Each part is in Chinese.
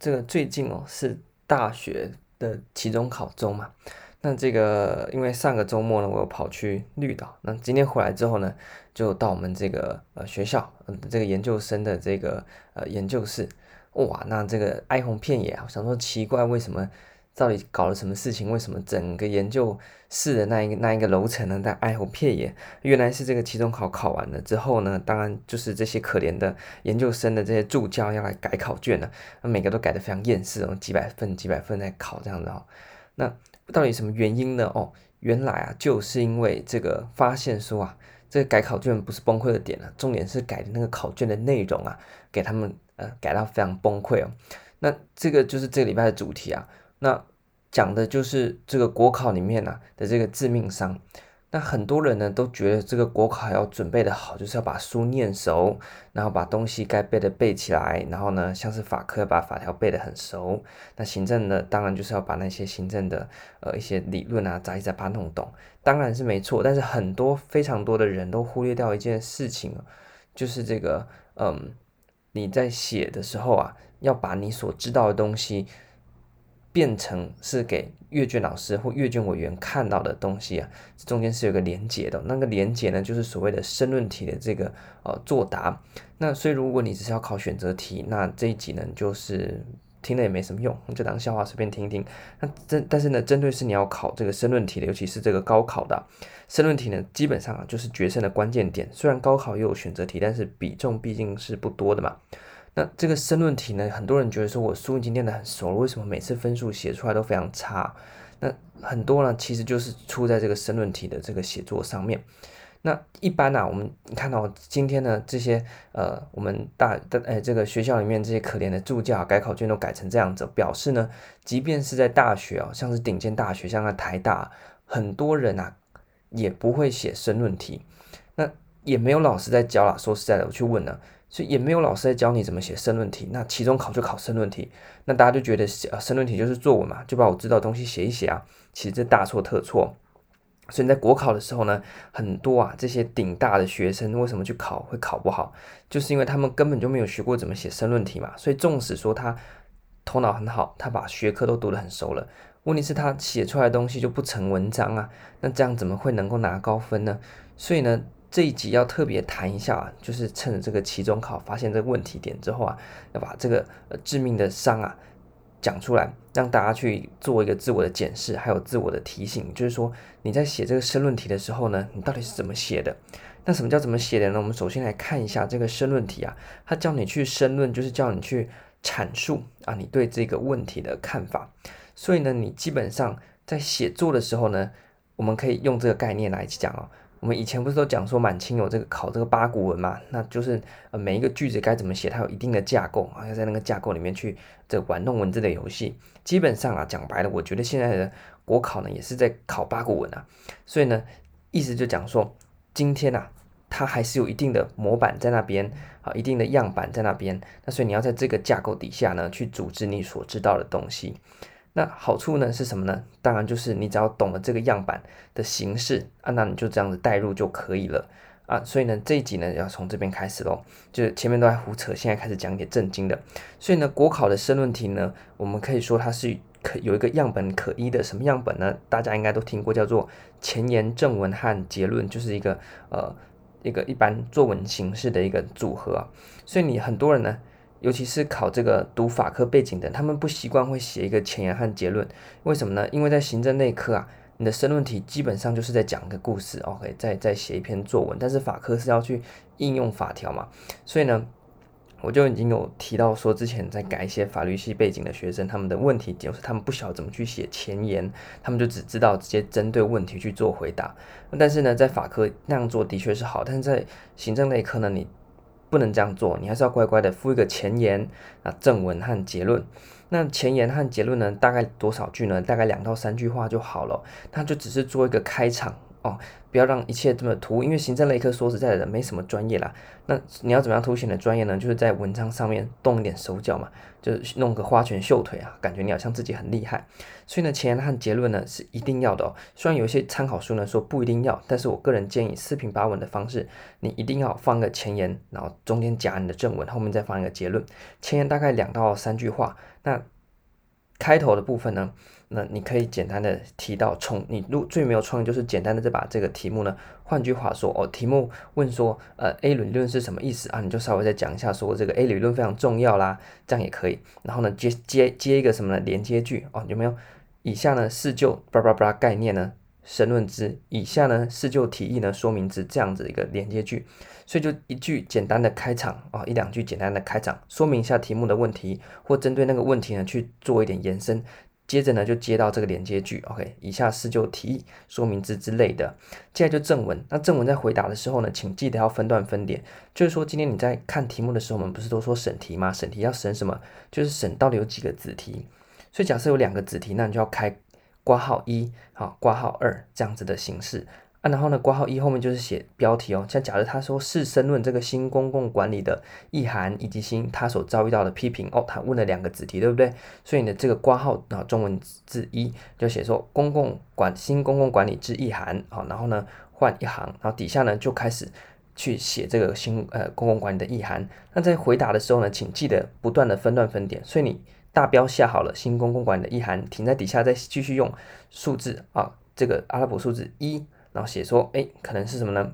这个最近哦是大学的期中考周嘛。那这个因为上个周末呢，我跑去绿岛，那今天回来之后呢，就到我们这个呃学校，呃这个研究生的这个呃研究室，哇，那这个哀鸿遍野啊，我想说奇怪，为什么？到底搞了什么事情？为什么整个研究室的那一个那一个楼层呢，在哀鸿遍野？原来是这个期中考考完了之后呢，当然就是这些可怜的研究生的这些助教要来改考卷了，那每个都改得非常厌世哦，几百分几百分在考这样子哦。那到底什么原因呢？哦，原来啊，就是因为这个发现说啊，这个改考卷不是崩溃的点了，重点是改的那个考卷的内容啊，给他们呃改到非常崩溃哦。那这个就是这个礼拜的主题啊。那讲的就是这个国考里面啊的这个致命伤。那很多人呢都觉得这个国考要准备的好，就是要把书念熟，然后把东西该背的背起来，然后呢像是法科把法条背得很熟。那行政呢当然就是要把那些行政的呃一些理论啊杂七杂八弄懂，当然是没错。但是很多非常多的人都忽略掉一件事情，就是这个嗯你在写的时候啊要把你所知道的东西。变成是给阅卷老师或阅卷委员看到的东西啊，中间是有个连结的。那个连结呢，就是所谓的申论题的这个呃作答。那所以如果你只是要考选择题，那这一集呢就是听了也没什么用，就当笑话随便听听。那针但是呢，针对是你要考这个申论题的，尤其是这个高考的申论题呢，基本上就是决胜的关键点。虽然高考也有选择题，但是比重毕竟是不多的嘛。那这个申论题呢，很多人觉得说我书已经念得很熟了，为什么每次分数写出来都非常差？那很多呢，其实就是出在这个申论题的这个写作上面。那一般呢、啊，我们看到今天呢，这些呃，我们大的哎，这个学校里面这些可怜的助教改考卷都改成这样子，表示呢，即便是在大学啊，像是顶尖大学，像那台大，很多人啊也不会写申论题，那也没有老师在教啦。说实在的，我去问了。所以也没有老师在教你怎么写申论题，那期中考就考申论题，那大家就觉得呃申论题就是作文嘛，就把我知道的东西写一写啊，其实这大错特错。所以在国考的时候呢，很多啊这些顶大的学生为什么去考会考不好，就是因为他们根本就没有学过怎么写申论题嘛。所以纵使说他头脑很好，他把学科都读得很熟了，问题是他写出来的东西就不成文章啊，那这样怎么会能够拿高分呢？所以呢。这一集要特别谈一下啊，就是趁着这个期中考发现这个问题点之后啊，要把这个呃致命的伤啊讲出来，让大家去做一个自我的检视，还有自我的提醒，就是说你在写这个申论题的时候呢，你到底是怎么写的？那什么叫怎么写的呢？我们首先来看一下这个申论题啊，它叫你去申论，就是叫你去阐述啊你对这个问题的看法。所以呢，你基本上在写作的时候呢，我们可以用这个概念来讲哦。我们以前不是都讲说满清有这个考这个八股文嘛？那就是呃每一个句子该怎么写，它有一定的架构啊，要在那个架构里面去这玩弄文字的游戏。基本上啊，讲白了，我觉得现在的国考呢也是在考八股文啊。所以呢，意思就讲说，今天啊，它还是有一定的模板在那边啊，一定的样板在那边。那所以你要在这个架构底下呢，去组织你所知道的东西。那好处呢是什么呢？当然就是你只要懂了这个样板的形式啊，那你就这样子带入就可以了啊。所以呢，这一集呢要从这边开始喽，就是前面都在胡扯，现在开始讲点正经的。所以呢，国考的申论题呢，我们可以说它是可有一个样本可依的，什么样本呢？大家应该都听过，叫做前言、正文和结论，就是一个呃一个一般作文形式的一个组合。所以你很多人呢。尤其是考这个读法科背景的，他们不习惯会写一个前言和结论，为什么呢？因为在行政内科啊，你的申论题基本上就是在讲一个故事，OK，再再写一篇作文。但是法科是要去应用法条嘛，所以呢，我就已经有提到说，之前在改一些法律系背景的学生，他们的问题就是他们不晓得怎么去写前言，他们就只知道直接针对问题去做回答。但是呢，在法科那样做的确是好，但是在行政内科呢，你不能这样做，你还是要乖乖的附一个前言啊、正文和结论。那前言和结论呢，大概多少句呢？大概两到三句话就好了。那就只是做一个开场哦，不要让一切这么突兀，因为行政类科说实在的没什么专业啦。那你要怎么样凸显的专业呢？就是在文章上面动一点手脚嘛，就是弄个花拳绣腿啊，感觉你好像自己很厉害。所以呢，前言和结论呢是一定要的哦。虽然有一些参考书呢说不一定要，但是我个人建议四平八稳的方式，你一定要放个前言，然后中间夹你的正文，后面再放一个结论。前言大概两到三句话，那开头的部分呢？那你可以简单的提到从你如最没有创意，就是简单的再把这个题目呢，换句话说哦，题目问说呃 A 理论是什么意思啊？你就稍微再讲一下，说这个 A 理论非常重要啦，这样也可以。然后呢，接接接一个什么呢？连接句哦，有没有？以下呢是就叭叭叭概念呢申论之，以下呢是就题意呢说明之，这样子一个连接句。所以就一句简单的开场啊、哦，一两句简单的开场，说明一下题目的问题，或针对那个问题呢去做一点延伸。接着呢，就接到这个连接句，OK，以下是就题意说明之之类的。接下来就正文，那正文在回答的时候呢，请记得要分段分点。就是说，今天你在看题目的时候，我们不是都说审题吗？审题要审什么？就是审到底有几个子题。所以假设有两个子题，那你就要开括号一，好，括号二这样子的形式。啊，然后呢，括号一后面就是写标题哦。像假如他说是申论这个新公共管理的意涵以及新他所遭遇到的批评哦，他问了两个子题，对不对？所以呢，这个括号啊，中文字一就写说公共管新公共管理之意涵啊，然后呢换一行，然后底下呢就开始去写这个新呃公共管理的意涵。那在回答的时候呢，请记得不断的分段分点。所以你大标下好了，新公共管理的意涵，停在底下再继续用数字啊，这个阿拉伯数字一。然后写说，哎，可能是什么呢？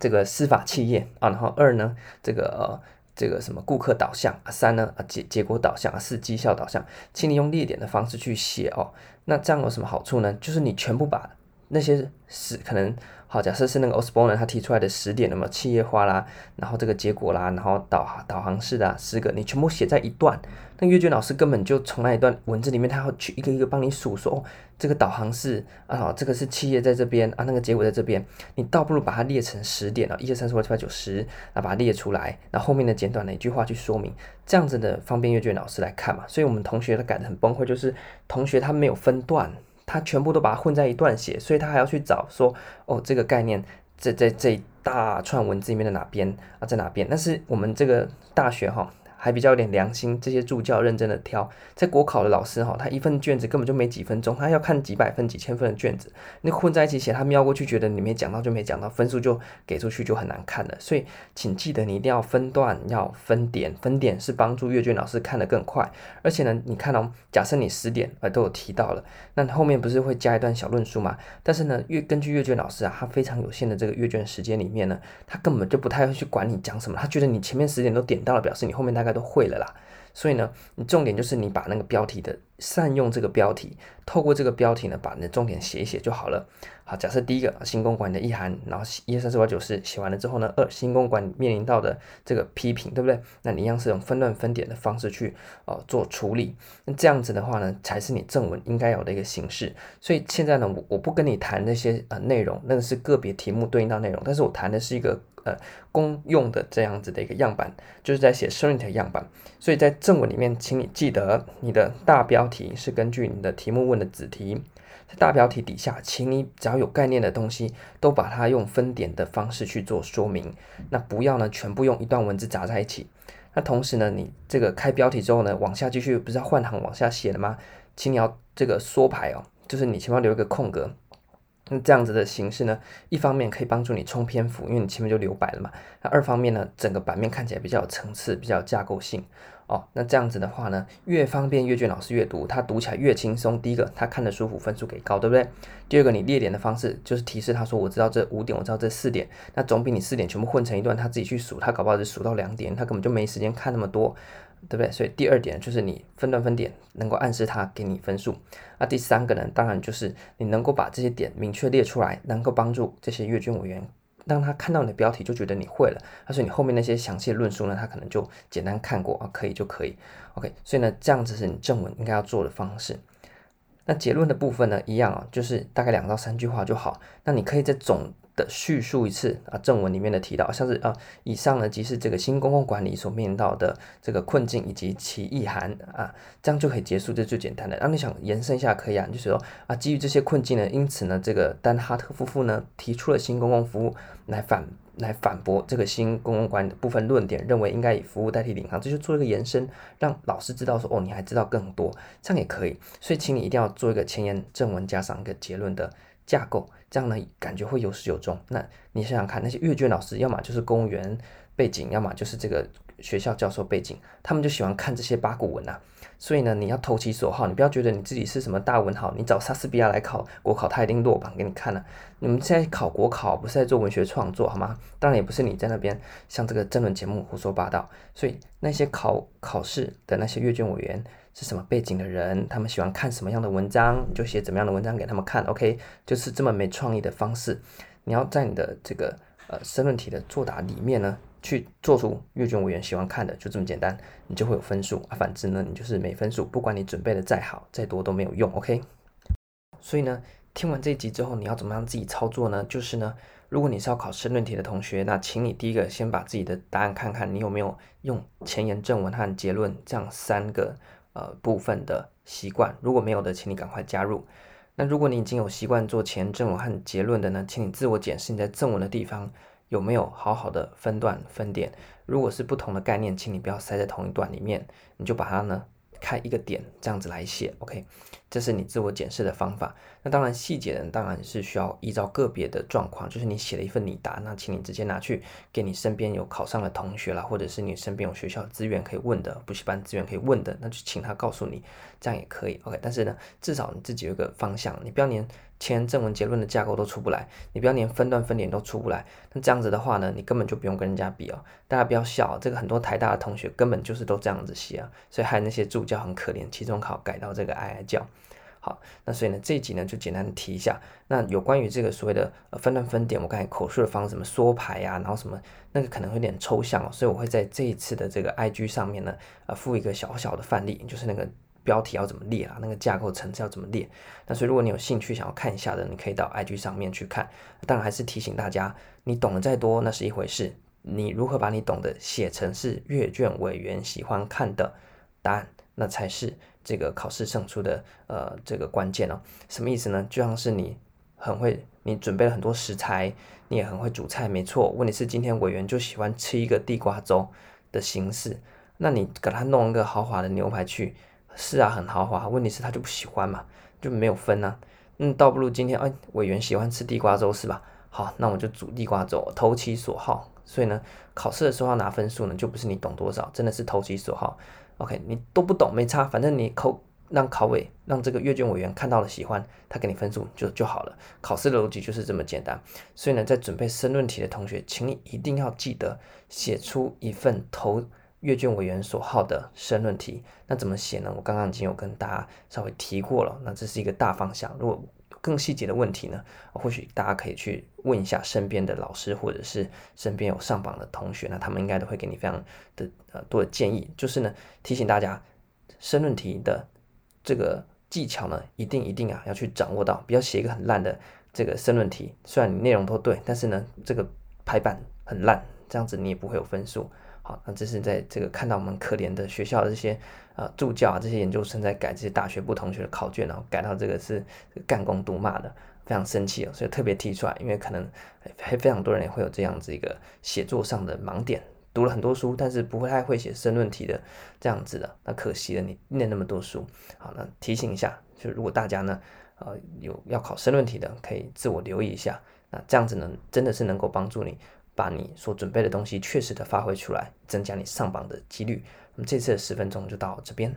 这个司法企业啊，然后二呢，这个呃，这个什么顾客导向啊，三呢啊结结果导向啊，四绩效导向，请你用列点的方式去写哦。那这样有什么好处呢？就是你全部把那些是可能。好，假设是那个 Osborne 他提出来的十点，那么企业化啦，然后这个结果啦，然后导导航式的十个，你全部写在一段，那阅卷老师根本就从那一段文字里面，他要去一个一个帮你数说，哦，这个导航式啊，这个是企业在这边啊，那个结果在这边，你倒不如把它列成十点啊，一二三四五六七八九十，啊，把它列出来，然后后面的简短的一句话去说明，这样子的方便阅卷老师来看嘛。所以我们同学他改的很崩溃，就是同学他没有分段。他全部都把它混在一段写，所以他还要去找说，哦，这个概念在在这一大串文字里面的哪边啊，在哪边？但是我们这个大学哈。还比较有点良心，这些助教认真的挑，在国考的老师哈，他一份卷子根本就没几分钟，他要看几百份、几千份的卷子，那混在一起写，他瞄过去觉得你没讲到就没讲到，分数就给出去就很难看了。所以请记得你一定要分段，要分点，分点是帮助阅卷老师看得更快。而且呢，你看哦，假设你十点呃都有提到了，那后面不是会加一段小论述嘛？但是呢，阅根据阅卷老师啊，他非常有限的这个阅卷时间里面呢，他根本就不太会去管你讲什么，他觉得你前面十点都点到了，表示你后面大概。都会了啦，所以呢，你重点就是你把那个标题的善用这个标题，透过这个标题呢，把你的重点写一写就好了。好，假设第一个新公馆的意涵，然后一二三四五六九十写完了之后呢，二新公馆面临到的这个批评，对不对？那你一样是用分段分点的方式去呃做处理。那这样子的话呢，才是你正文应该有的一个形式。所以现在呢，我我不跟你谈那些呃内容，那个是个别题目对应到内容，但是我谈的是一个。呃，公用的这样子的一个样板，就是在写申论题的样板。所以在正文里面，请你记得你的大标题是根据你的题目问的子题，在大标题底下，请你只要有概念的东西，都把它用分点的方式去做说明。那不要呢，全部用一段文字砸在一起。那同时呢，你这个开标题之后呢，往下继续不是要换行往下写了吗？请你要这个缩排哦，就是你前面留一个空格。那这样子的形式呢，一方面可以帮助你冲篇幅，因为你前面就留白了嘛。那二方面呢，整个版面看起来比较有层次，比较有架构性哦。那这样子的话呢，越方便阅卷老师阅读，他读起来越轻松。第一个，他看得舒服，分数给高，对不对？第二个，你列点的方式就是提示他说，我知道这五点，我知道这四点，那总比你四点全部混成一段，他自己去数，他搞不好就数到两点，他根本就没时间看那么多。对不对？所以第二点就是你分段分点，能够暗示他给你分数。那第三个呢，当然就是你能够把这些点明确列出来，能够帮助这些阅卷委员，让他看到你的标题就觉得你会了。他说你后面那些详细的论述呢，他可能就简单看过啊，可以就可以。OK，所以呢，这样子是你正文应该要做的方式。那结论的部分呢，一样啊，就是大概两到三句话就好。那你可以在总的叙述一次啊，正文里面的提到，像是啊，以上呢即是这个新公共管理所面临到的这个困境以及其意涵啊，这样就可以结束，这最简单的。然后你想延伸一下可以啊，就是说啊，基于这些困境呢，因此呢，这个丹哈特夫妇呢提出了新公共服务来反来反驳这个新公共管理的部分论点，认为应该以服务代替领航，这就做一个延伸，让老师知道说哦，你还知道更多，这样也可以。所以请你一定要做一个前言正文加上一个结论的架构。这样呢，感觉会有始有终。那你想想看，那些阅卷老师，要么就是公务员背景，要么就是这个学校教授背景，他们就喜欢看这些八股文啊。所以呢，你要投其所好，你不要觉得你自己是什么大文豪，你找莎士比亚来考国考，他一定落榜给你看了。你们现在考国考不是在做文学创作好吗？当然也不是你在那边像这个政论节目胡说八道。所以那些考考试的那些阅卷委员。是什么背景的人，他们喜欢看什么样的文章，你就写怎么样的文章给他们看。OK，就是这么没创意的方式。你要在你的这个呃申论题的作答里面呢，去做出阅卷委员喜欢看的，就这么简单，你就会有分数啊。反之呢，你就是没分数，不管你准备的再好再多都没有用。OK，所以呢，听完这一集之后，你要怎么样自己操作呢？就是呢，如果你是要考申论题的同学，那请你第一个先把自己的答案看看，你有没有用前言、正文和结论这样三个。呃，部分的习惯，如果没有的，请你赶快加入。那如果你已经有习惯做前正文和结论的呢，请你自我检视你在正文的地方有没有好好的分段分点。如果是不同的概念，请你不要塞在同一段里面，你就把它呢。开一个点，这样子来写，OK，这是你自我检视的方法。那当然细节呢，当然是需要依照个别的状况，就是你写了一份拟答，那请你直接拿去给你身边有考上的同学啦，或者是你身边有学校资源可以问的，补习班资源可以问的，那就请他告诉你，这样也可以，OK。但是呢，至少你自己有一个方向，你不要连。前正文结论的架构都出不来，你不要连分段分点都出不来，那这样子的话呢，你根本就不用跟人家比哦。大家不要笑，这个很多台大的同学根本就是都这样子写啊，所以害那些助教很可怜，期中考改到这个哀哀叫。好，那所以呢，这一集呢就简单的提一下，那有关于这个所谓的分段分点，我刚才口述的方式，什么缩排呀，然后什么那个可能会有点抽象哦，所以我会在这一次的这个 IG 上面呢，呃，附一个小小的范例，就是那个。标题要怎么列啊？那个架构层次要怎么列？那所以如果你有兴趣想要看一下的，你可以到 IG 上面去看。当然还是提醒大家，你懂得再多那是一回事，你如何把你懂得写成是阅卷委员喜欢看的答案，那才是这个考试胜出的呃这个关键哦。什么意思呢？就像是你很会，你准备了很多食材，你也很会煮菜，没错。问题是今天委员就喜欢吃一个地瓜粥的形式，那你给他弄一个豪华的牛排去。是啊，很豪华。问题是他就不喜欢嘛，就没有分啊。嗯，倒不如今天哎，委员喜欢吃地瓜粥是吧？好，那我就煮地瓜粥，投其所好。所以呢，考试的时候要拿分数呢，就不是你懂多少，真的是投其所好。OK，你都不懂没差，反正你考让考委让这个阅卷委员看到了喜欢，他给你分数就就好了。考试的逻辑就是这么简单。所以呢，在准备申论题的同学，请你一定要记得写出一份投。阅卷委员所好的申论题，那怎么写呢？我刚刚已经有跟大家稍微提过了。那这是一个大方向，如果更细节的问题呢，或许大家可以去问一下身边的老师，或者是身边有上榜的同学，那他们应该都会给你非常的呃多的建议。就是呢，提醒大家申论题的这个技巧呢，一定一定啊要去掌握到，不要写一个很烂的这个申论题，虽然你内容都对，但是呢，这个排版很烂，这样子你也不会有分数。好，那这是在这个看到我们可怜的学校的这些呃助教啊，这些研究生在改这些大学部同学的考卷，然后改到这个是干工读骂的，非常生气哦，所以特别提出来，因为可能还非常多人也会有这样子一个写作上的盲点，读了很多书，但是不会太会写申论题的这样子的，那可惜了，你念那么多书。好，那提醒一下，就如果大家呢呃有要考申论题的，可以自我留意一下，那这样子呢真的是能够帮助你。把你所准备的东西确实的发挥出来，增加你上榜的几率。那么这次的十分钟就到这边。